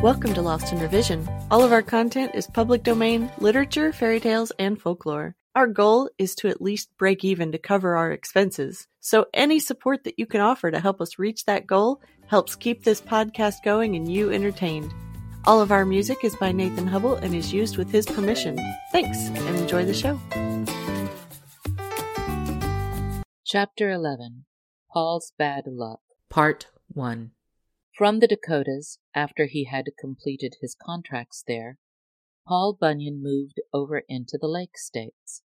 Welcome to Lost in Revision. All of our content is public domain, literature, fairy tales, and folklore. Our goal is to at least break even to cover our expenses. So any support that you can offer to help us reach that goal helps keep this podcast going and you entertained. All of our music is by Nathan Hubble and is used with his permission. Thanks and enjoy the show. Chapter 11 Paul's Bad Luck Part 1 From the Dakotas, after he had completed his contracts there, Paul Bunyan moved over into the Lake States.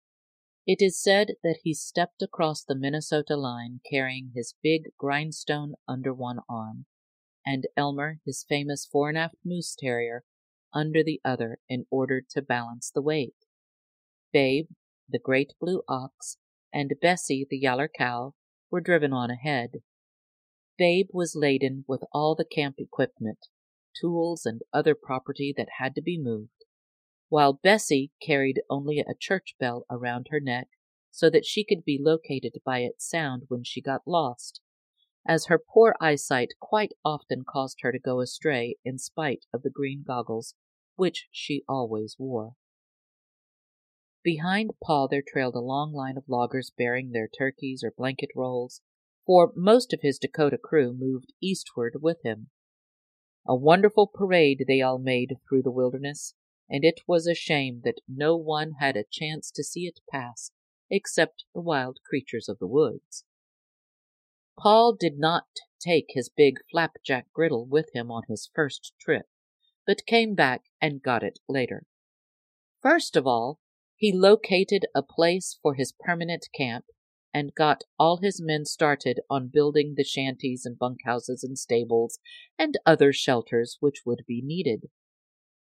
It is said that he stepped across the Minnesota line carrying his big grindstone under one arm, and Elmer, his famous fore and aft moose terrier, under the other in order to balance the weight. Babe, the great blue ox, and Bessie, the yaller cow, were driven on ahead. Babe was laden with all the camp equipment, tools, and other property that had to be moved while Bessie carried only a church bell around her neck so that she could be located by its sound when she got lost, as her poor eyesight quite often caused her to go astray in spite of the green goggles which she always wore. Behind Paul there trailed a long line of loggers bearing their turkeys or blanket rolls, for most of his Dakota crew moved eastward with him. A wonderful parade they all made through the wilderness, and it was a shame that no one had a chance to see it pass except the wild creatures of the woods. Paul did not take his big flapjack griddle with him on his first trip, but came back and got it later. First of all, he located a place for his permanent camp and got all his men started on building the shanties and bunkhouses and stables and other shelters which would be needed.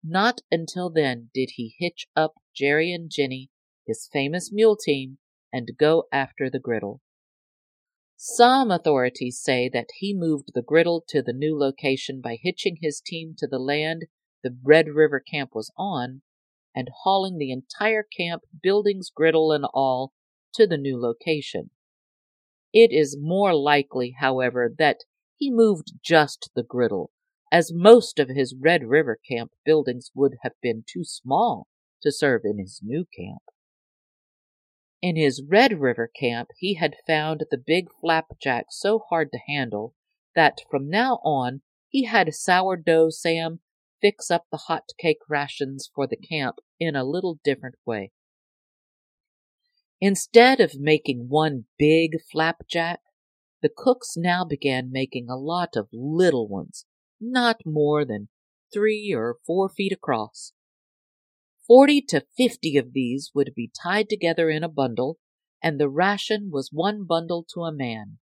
Not until then did he hitch up Jerry and Jenny, his famous mule team, and go after the griddle. Some authorities say that he moved the griddle to the new location by hitching his team to the land the Red River camp was on and hauling the entire camp, buildings, griddle, and all, to the new location. It is more likely, however, that he moved just the griddle as most of his Red River camp buildings would have been too small to serve in his new camp. In his Red River camp, he had found the big flapjack so hard to handle that from now on he had Sourdough Sam fix up the hot cake rations for the camp in a little different way. Instead of making one big flapjack, the cooks now began making a lot of little ones not more than three or four feet across. Forty to fifty of these would be tied together in a bundle, and the ration was one bundle to a man,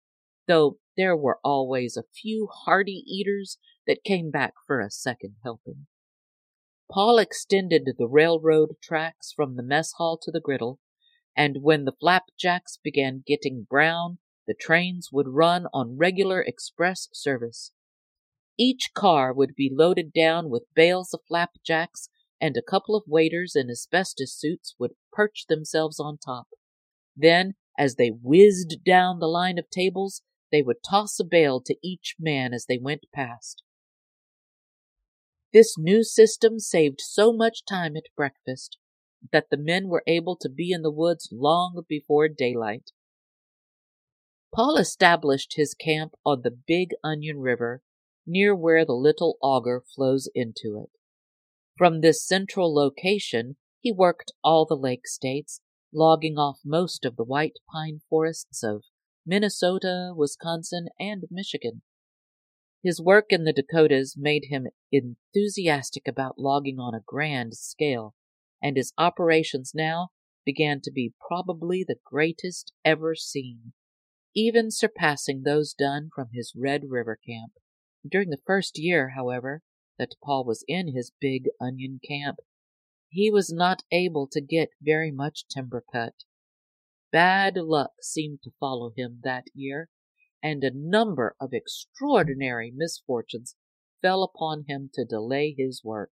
though there were always a few hearty eaters that came back for a second helping. Paul extended the railroad tracks from the mess hall to the griddle, and when the flapjacks began getting brown, the trains would run on regular express service. Each car would be loaded down with bales of flapjacks, and a couple of waiters in asbestos suits would perch themselves on top. Then, as they whizzed down the line of tables, they would toss a bale to each man as they went past. This new system saved so much time at breakfast that the men were able to be in the woods long before daylight. Paul established his camp on the Big Onion River near where the Little Auger flows into it. From this central location, he worked all the lake states, logging off most of the white pine forests of Minnesota, Wisconsin, and Michigan. His work in the Dakotas made him enthusiastic about logging on a grand scale, and his operations now began to be probably the greatest ever seen, even surpassing those done from his Red River camp. During the first year, however, that Paul was in his big onion camp, he was not able to get very much timber cut. Bad luck seemed to follow him that year, and a number of extraordinary misfortunes fell upon him to delay his work.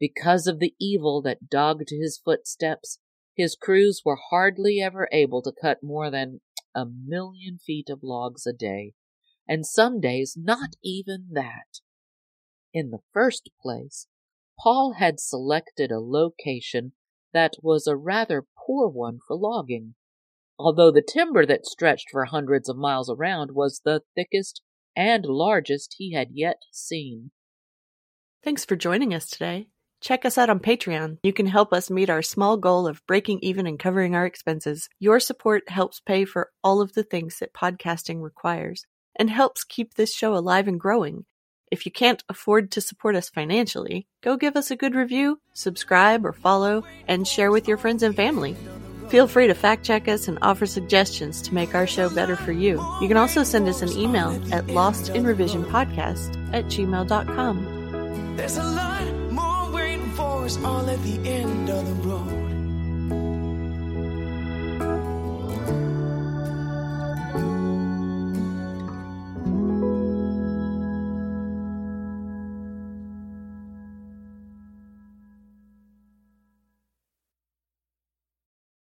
Because of the evil that dogged his footsteps, his crews were hardly ever able to cut more than a million feet of logs a day and some days not even that. In the first place, Paul had selected a location that was a rather poor one for logging, although the timber that stretched for hundreds of miles around was the thickest and largest he had yet seen. Thanks for joining us today. Check us out on Patreon. You can help us meet our small goal of breaking even and covering our expenses. Your support helps pay for all of the things that podcasting requires and helps keep this show alive and growing. If you can't afford to support us financially, go give us a good review, subscribe or follow, and share with your friends and family. Feel free to fact check us and offer suggestions to make our show better for you. You can also send us an email at lostinrevisionpodcast at gmail.com. There's a lot more for us all at the end of the road.